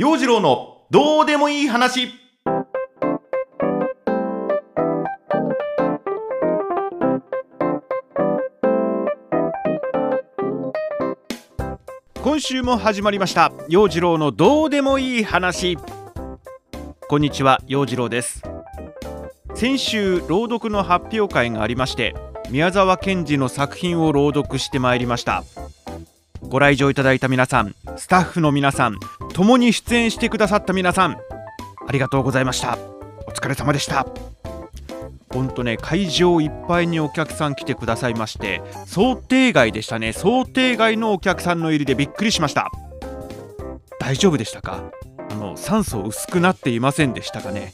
陽次郎のどうでもいい話。今週も始まりました。陽次郎のどうでもいい話。こんにちは陽次郎です。先週朗読の発表会がありまして宮沢賢治の作品を朗読してまいりました。ご来場いただいた皆さんスタッフの皆さん共に出演してくださった皆さんありがとうございました。お疲れ様でした。ほんとね会場いっぱいにお客さん来てくださいまして想定外でしたね。想定外のお客さんの入りでびっくりしました。大丈夫でしたか？あの酸素薄くなっていませんでしたかね？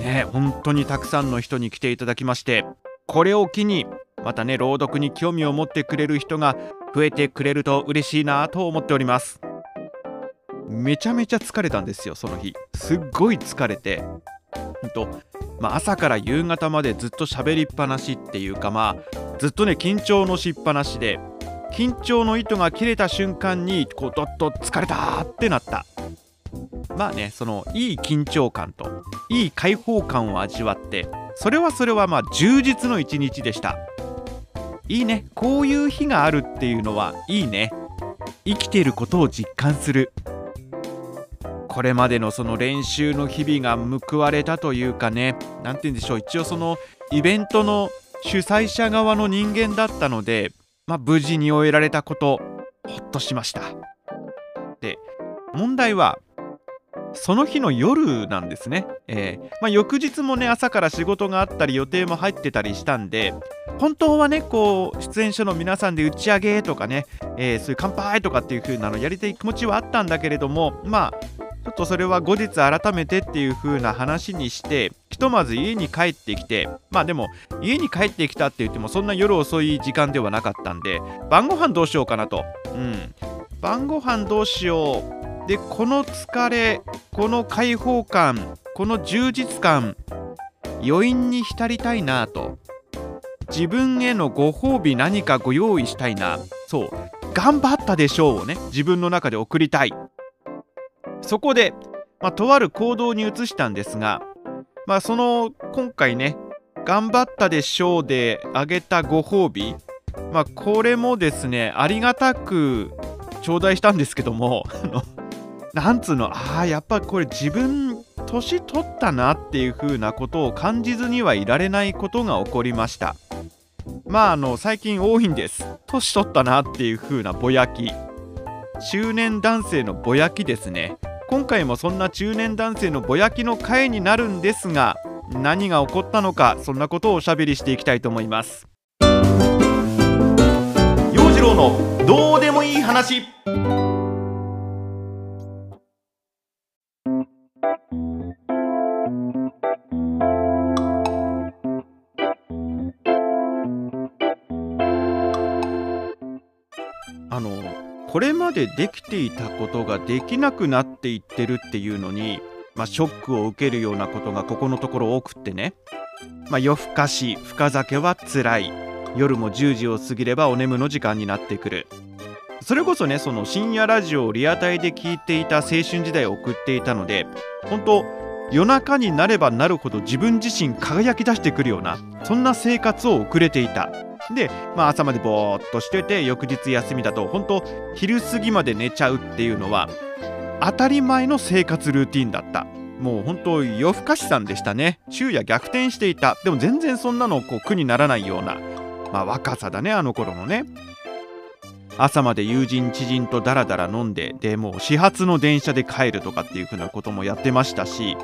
ね本当にたくさんの人に来ていただきましてこれを機にまたね朗読に興味を持ってくれる人が増えてくれると嬉しいなと思っております。めちゃめちゃ疲れたんですよその日。すっごい疲れて。ほんと。まあ、朝から夕方までずっと喋りっぱなしっていうかまあずっとね緊張のしっぱなしで緊張の糸が切れた瞬間にこうどっと疲れたってなった。まあねそのいい緊張感といい開放感を味わってそれはそれはまあ充実の一日でした。いいね。こういう日があるっていうのはいいね。生きていることを実感する。これまでのその練習の日々が報われたというかね何て言うんでしょう一応そのイベントの主催者側の人間だったので、まあ、無事に終えられたことほっとしました。で問題はその日の夜なんですね、えー、まあ、翌日もね朝から仕事があったり予定も入ってたりしたんで本当はねこう出演者の皆さんで打ち上げとかね、えー、そういう乾杯とかっていう風なのやりたい気持ちはあったんだけれどもまあちょっとそれは後日改めてっていう風な話にしてひとまず家に帰ってきてまあでも家に帰ってきたって言ってもそんな夜遅い時間ではなかったんで晩ご飯どうしようかなと。うん。晩ご飯どうしよう。でこの疲れこの開放感この充実感余韻に浸りたいなと。自分へのご褒美何かご用意したいな。そう。頑張ったでしょうをね自分の中で送りたい。そこで、まあ、とある行動に移したんですが、まあ、その今回ね頑張ったでしょうであげたご褒美、まあ、これもですねありがたく頂戴したんですけども なんつうのああやっぱこれ自分年取ったなっていう風なことを感じずにはいられないことが起こりました。まああの最近多いんです。年取ったなっていう風なぼやき。中年男性のぼやきですね。今回もそんな中年男性のぼやきの回になるんですが何が起こったのかそんなことをおしゃべりしていきたいと思います。陽次郎のどうでもいい話。これまでできていたことができなくなっていってるっていうのに、まあ、ショックを受けるようなことがここのところ多くってね、まあ、夜更かし深酒はつらい。夜も10時を過ぎればお眠の時間になってくる。それこそねその深夜ラジオをリアタイで聞いていた青春時代を送っていたので本当夜中になればなるほど自分自身輝き出してくるようなそんな生活を送れていた。で、まあ、朝までぼーっとしてて翌日休みだと本当昼過ぎまで寝ちゃうっていうのは当たり前の生活ルーティンだった。もう本当夜更かしさんでしたね。昼夜逆転していた。でも全然そんなのこう苦にならないような、まあ、若さだねあの頃のね。朝まで友人知人とダラダラ飲んででもう始発の電車で帰るとかっていう風なこともやってましたし。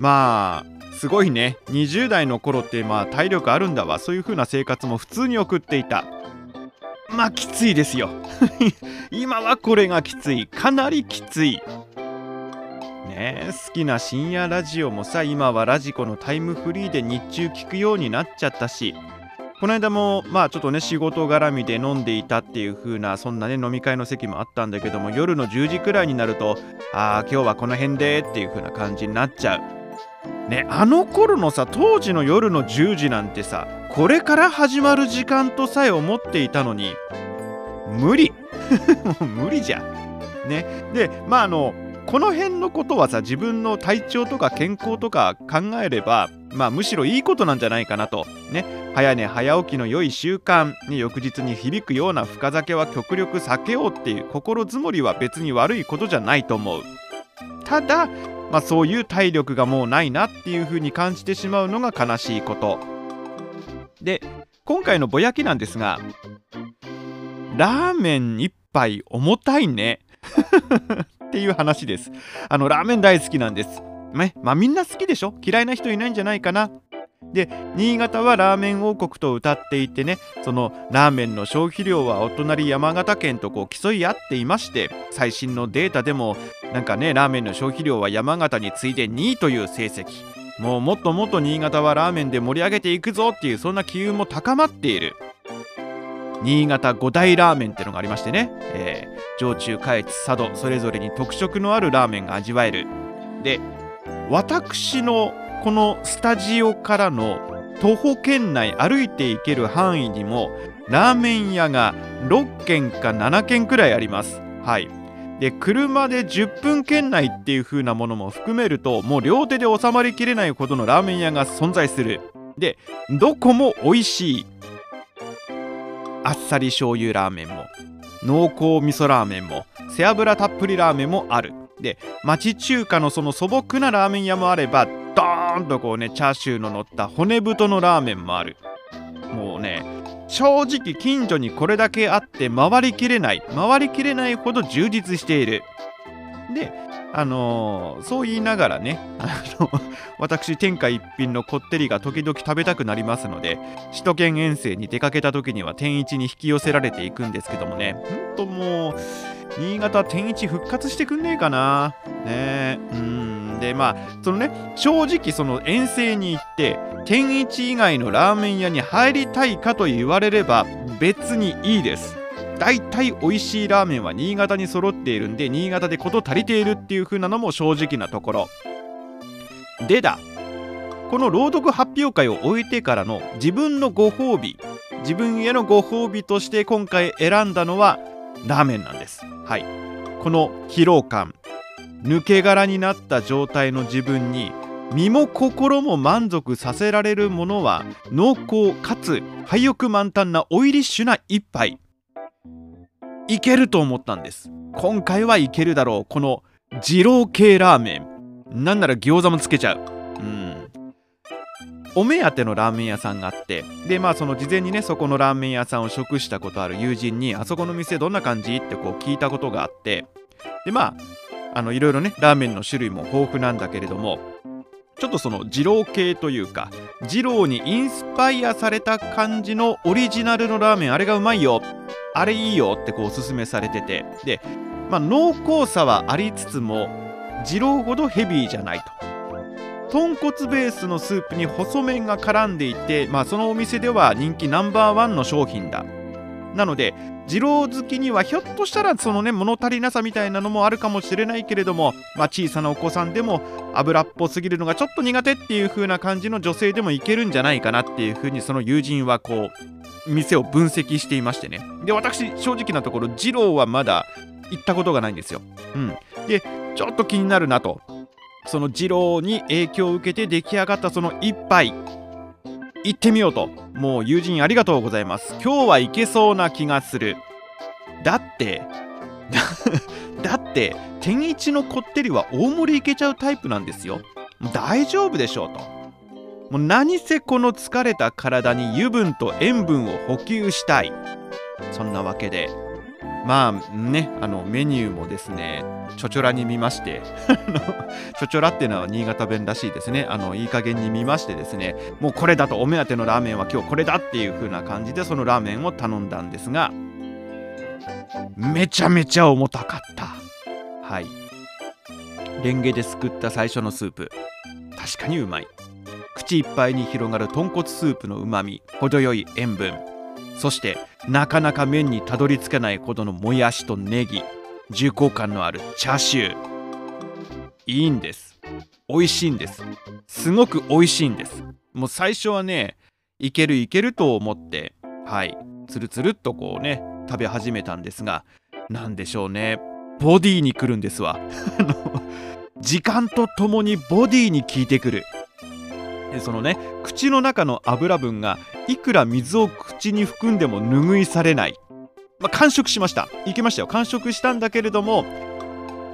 まあすごいね。20代の頃ってまあ体力あるんだわ。そういう風な生活も普通に送っていた。まあきついですよ。今はこれがきつい。かなりきつい。ね好きな深夜ラジオもさ今はラジコのタイムフリーで日中聞くようになっちゃったし。この間もまあちょっとね仕事絡みで飲んでいたっていう風なそんなね飲み会の席もあったんだけども夜の10時くらいになるとああ今日はこの辺でっていう風な感じになっちゃう。ねあの頃のさ当時の夜の10時なんてさこれから始まる時間とさえ思っていたのに無理。もう無理じゃん。ね。でまああのこの辺のことはさ自分の体調とか健康とか考えればまあむしろいいことなんじゃないかなと。ね。早寝早起きの良い習慣。に翌日に響くような深酒は極力避けようっていう心づもりは別に悪いことじゃないと思う。ただ、まあ、そういう体力がもうないなっていう風に感じてしまうのが悲しいこと。で今回のぼやきなんですがラーメン1杯重たいね。っていう話です。あのラーメン大好きなんです。ねまあみんな好きでしょ？嫌いな人いないんじゃないかな。で新潟はラーメン王国と歌っていてねそのラーメンの消費量はお隣山形県とこう競い合っていまして最新のデータでもなんかねラーメンの消費量は山形に次いで2位という成績。もうもっともっと新潟はラーメンで盛り上げていくぞっていうそんな機運も高まっている。新潟五大ラーメンってのがありましてね、えー、上中下越佐渡それぞれに特色のあるラーメンが味わえる。で私のこのスタジオからの徒歩圏内歩いて行ける範囲にもラーメン屋が6軒か7軒くらいあります。はい。で車で10分圏内っていう風なものも含めるともう両手で収まりきれないほどのラーメン屋が存在する。でどこも美味しい。あっさり醤油ラーメンも濃厚味噌ラーメンも背脂たっぷりラーメンもある。で町中華のその素朴なラーメン屋もあればーンとこうねチャーシューの乗った骨太のラーメンもある。もうね正直近所にこれだけあって回りきれない回りきれないほど充実している。であのー、そう言いながらねあの 私天下一品のこってりが時々食べたくなりますので首都圏遠征に出かけた時には天一に引き寄せられていくんですけどもねほんともう新潟天一復活してくんねえかな。ねうん。でまあそのね正直その遠征に行って天一以外のラーメン屋に入りたいかと言われれば別にいいです。大体美味しいラーメンは新潟に揃っているんで新潟で事足りているっていう風なのも正直なところ。でだこの朗読発表会を終えてからの自分のご褒美自分へのご褒美として今回選んだのはラーメンなんです。はい。この疲労感抜け殻になった状態の自分に身も心も満足させられるものは濃厚かつ廃欲満タンなオイリッシュな一杯。いけると思ったんです。今回はいけるだろう。この二郎系ラーメン。なんなら餃子もつけちゃう。うん。お目当てのラーメン屋さんがあって。でまあその事前にねそこのラーメン屋さんを食したことある友人にあそこの店どんな感じ？ってこう聞いたことがあって。でまああのいろいろねラーメンの種類も豊富なんだけれどもちょっとその二郎系というか二郎にインスパイアされた感じのオリジナルのラーメンあれがうまいよ。あれいいよ。ってこうおすすめされてて。で、まあ、濃厚さはありつつも二郎ほどヘビーじゃないと。豚骨ベースのスープに細麺が絡んでいて、まあ、そのお店では人気ナンバーワンの商品だ。なので二郎好きにはひょっとしたらそのね物足りなさみたいなのもあるかもしれないけれども、まあ、小さなお子さんでも油っぽすぎるのがちょっと苦手っていう風な感じの女性でもいけるんじゃないかなっていう風にその友人はこう店を分析していましてね。で私正直なところ二郎はまだ行ったことがないんですよ。うん、でちょっと気になるなと。その二郎に影響を受けて出来上がったその一杯。行ってみようと。もう友人ありがとうございます。今日は行けそうな気がする。だって だって天一のこってりは大盛りいけちゃうタイプなんですよ。大丈夫でしょうと。もう何せこの疲れた体に油分と塩分を補給したい。そんなわけでまあねあのメニューもですねちょちょらに見まして ちょちょらっていうのは新潟弁らしいですね。あのいい加減に見ましてですねもうこれだとお目当てのラーメンは今日これだっていう風な感じでそのラーメンを頼んだんですがめちゃめちゃ重たかった。はい。レンゲですくった最初のスープ。確かにうまい。口いっぱいに広がる豚骨スープのうまみ程よい塩分。そしてなかなか麺にたどり着けないほどのもやしとネギ重厚感のあるチャーシュー。いいんです。美味しいんです。すごく美味しいんです。もう最初はねいけるいけると思ってはいつるつるっとこうね食べ始めたんですが何でしょうね。ボディに来るんですわ。時間とともにボディに効いてくる。そのね口の中の油分がいくら水を口に含んでも拭いされない、まあ、完食しました。いけましたよ。完食したんだけれども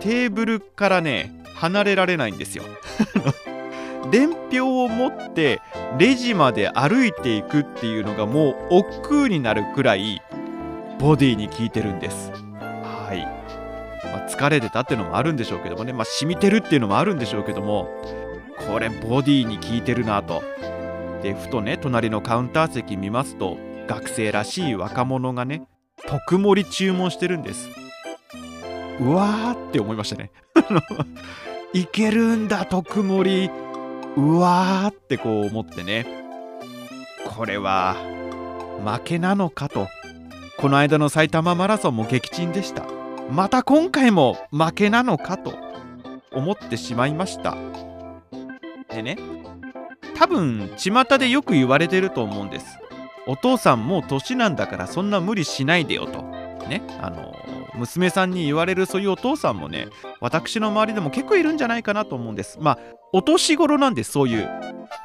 テーブルからね離れられないんですよ。伝票を持ってレジまで歩いていくっていうのがもう億劫になるくらいボディに効いてるんです。はい、まあ、疲れてたっていうのもあるんでしょうけどもね。まあ染みてるっていうのもあるんでしょうけどもこれボディに効いてるなと。でふとね隣のカウンター席見ますと学生らしい若者がね特盛り注文してるんです。うわーって思いましたね。いけるんだ特盛り。うわーってこう思ってね。これは負けなのかと。この間の埼玉マラソンも撃沈でした。また今回も負けなのかと思ってしまいました。でね。多分巷でよく言われてると思うんです。お父さんもう年なんだからそんな無理しないでよと。ね。あの娘さんに言われるそういうお父さんもね私の周りでも結構いるんじゃないかなと思うんです。まあお年頃なんですそういう。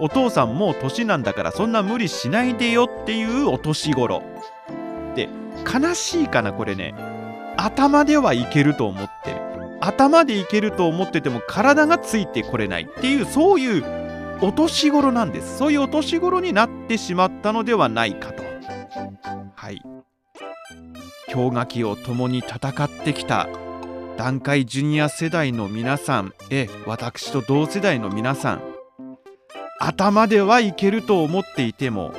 お父さんもう年なんだからそんな無理しないでよっていうお年頃。で悲しいかなこれね。頭ではいけると思って頭でいけると思ってても体がついてこれないっていうそういうお年頃なんです。そういうお年頃になってしまったのではないかと。はい。氷河期を共に戦ってきた団塊ジュニア世代の皆さんえ私と同世代の皆さん。頭ではいけると思っていても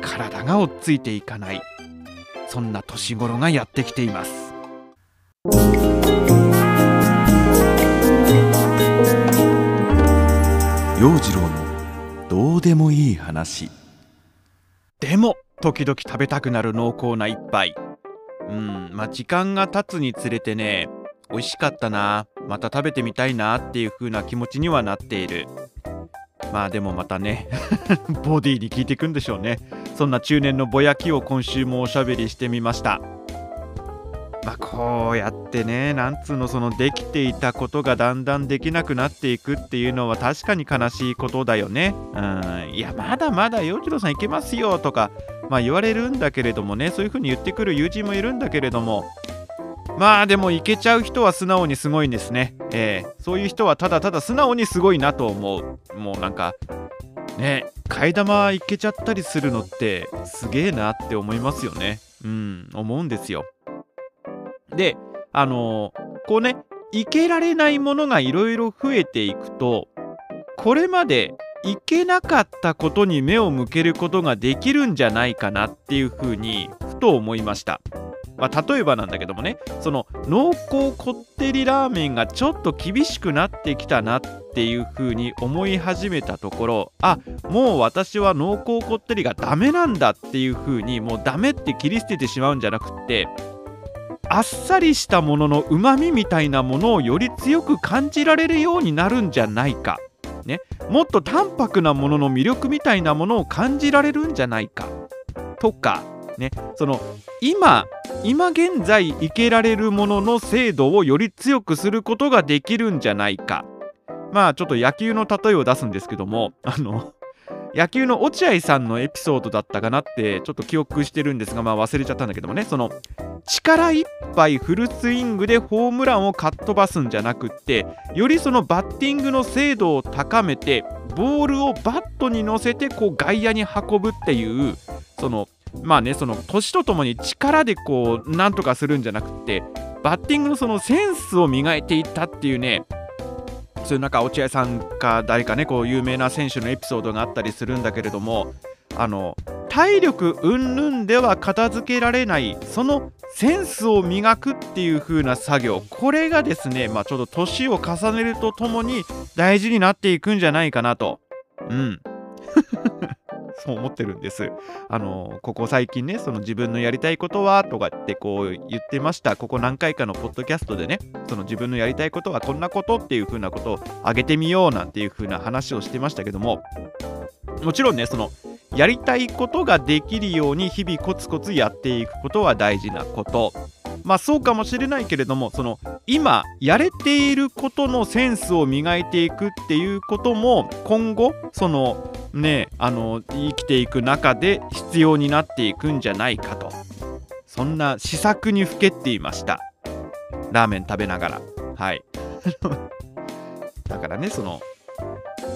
体が追っついていかない。そんな年頃がやってきています。陽次郎のどうでもいい話。でも時々食べたくなる濃厚な一杯。うんまあ時間が経つにつれてね美味しかったなまた食べてみたいなっていう風な気持ちにはなっている。まあでもまたね ボディに効いていくんでしょうね。そんな中年のぼやきを今週もおしゃべりしてみました。まあ、こうやってねなんつうのそのできていたことがだんだんできなくなっていくっていうのは確かに悲しいことだよね。うんいやまだまだ洋次郎さんいけますよとか、まあ、言われるんだけれどもねそういうふうに言ってくる友人もいるんだけれどもまあでもいけちゃう人は素直にすごいんですね。えー、そういう人はただただ素直にすごいなと思う。もうなんかね替え玉いけちゃったりするのってすげえなって思いますよね。うん思うんですよ。で、あのー、こうね、いけられないものがいろいろ増えていくと、これまでいけなかったことに目を向けることができるんじゃないかなっていうふうにふと思いました。まあ、例えばなんだけどもねその濃厚こってりラーメンがちょっと厳しくなってきたなっていう風に思い始めたところあもう私は濃厚こってりがダメなんだっていう風にもうダメって切り捨ててしまうんじゃなくってあっさりしたもののうまみみたいなものをより強く感じられるようになるんじゃないか、ね、もっと淡白なものの魅力みたいなものを感じられるんじゃないか。とか、ね、その今今現在生けられるものの精度をより強くすることができるんじゃないか。まあちょっと野球の例えを出すんですけどもあの野球の落合さんのエピソードだったかなってちょっと記憶してるんですが、まあ、忘れちゃったんだけどもね。その力いっぱいフルスイングでホームランをかっ飛ばすんじゃなくってよりそのバッティングの精度を高めてボールをバットに乗せてこう外野に運ぶっていうそのまあねその年とともに力でこうなんとかするんじゃなくってバッティングのそのセンスを磨いていったっていうねそういうなんか落合さんか誰かねこう有名な選手のエピソードがあったりするんだけれどもあの体力云々では片付けられないそのセンスを磨くっていう風な作業これがですねまあちょっと年を重ねるとともに大事になっていくんじゃないかなとうん そう思ってるんです。あのここ最近ね、その自分のやりたいことはとかってこう言ってました。ここ何回かのポッドキャストでね、その自分のやりたいことはこんなことっていう風なことを挙げてみようなんていう風な話をしてましたけども、もちろんね、そのやりたいことができるように日々コツコツやっていくことは大事なこと。まあそうかもしれないけれどもその今やれていることのセンスを磨いていくっていうことも今後そのねあの生きていく中で必要になっていくんじゃないかと。そんな施策にふけっていました。ラーメン食べながら。はい。だからねその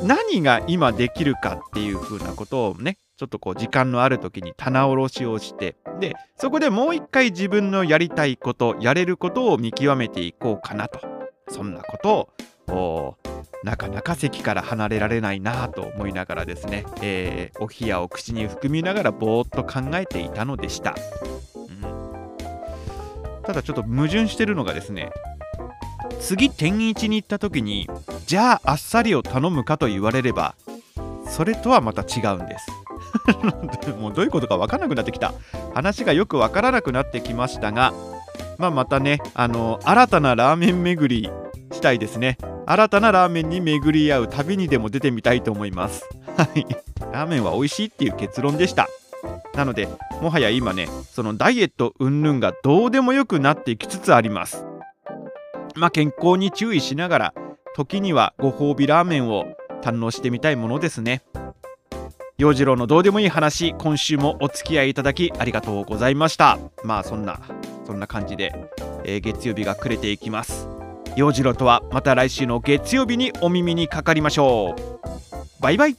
何が今できるかっていう風なことをねちょっとこう時間のある時に棚卸しをしてでそこでもう一回自分のやりたいことやれることを見極めていこうかなと。そんなことをなかなか席から離れられないなと思いながらですね、えー、お冷やを口に含みながらぼーっと考えていたのでした、うん、ただちょっと矛盾してるのがですね次天一に行った時にじゃああっさりを頼むかと言われればそれとはまた違うんです。もうどういうことか分からなくなってきた。話がよく分からなくなってきましたが、まあ、またねあの新たなラーメン巡りしたいですね。新たなラーメンに巡り合う旅にでも出てみたいと思います。はい。ラーメンは美味しいっていう結論でした。なのでもはや今ねそのダイエット云々がどうでもよくなってきつつあります。まあ健康に注意しながら時にはご褒美ラーメンを堪能してみたいものですね。陽次郎のどうでもいい話今週もお付き合いいただきありがとうございました。まあそんなそんな感じで、えー、月曜日が暮れていきます。陽次郎とはまた来週の月曜日にお耳にかかりましょう。バイバイ。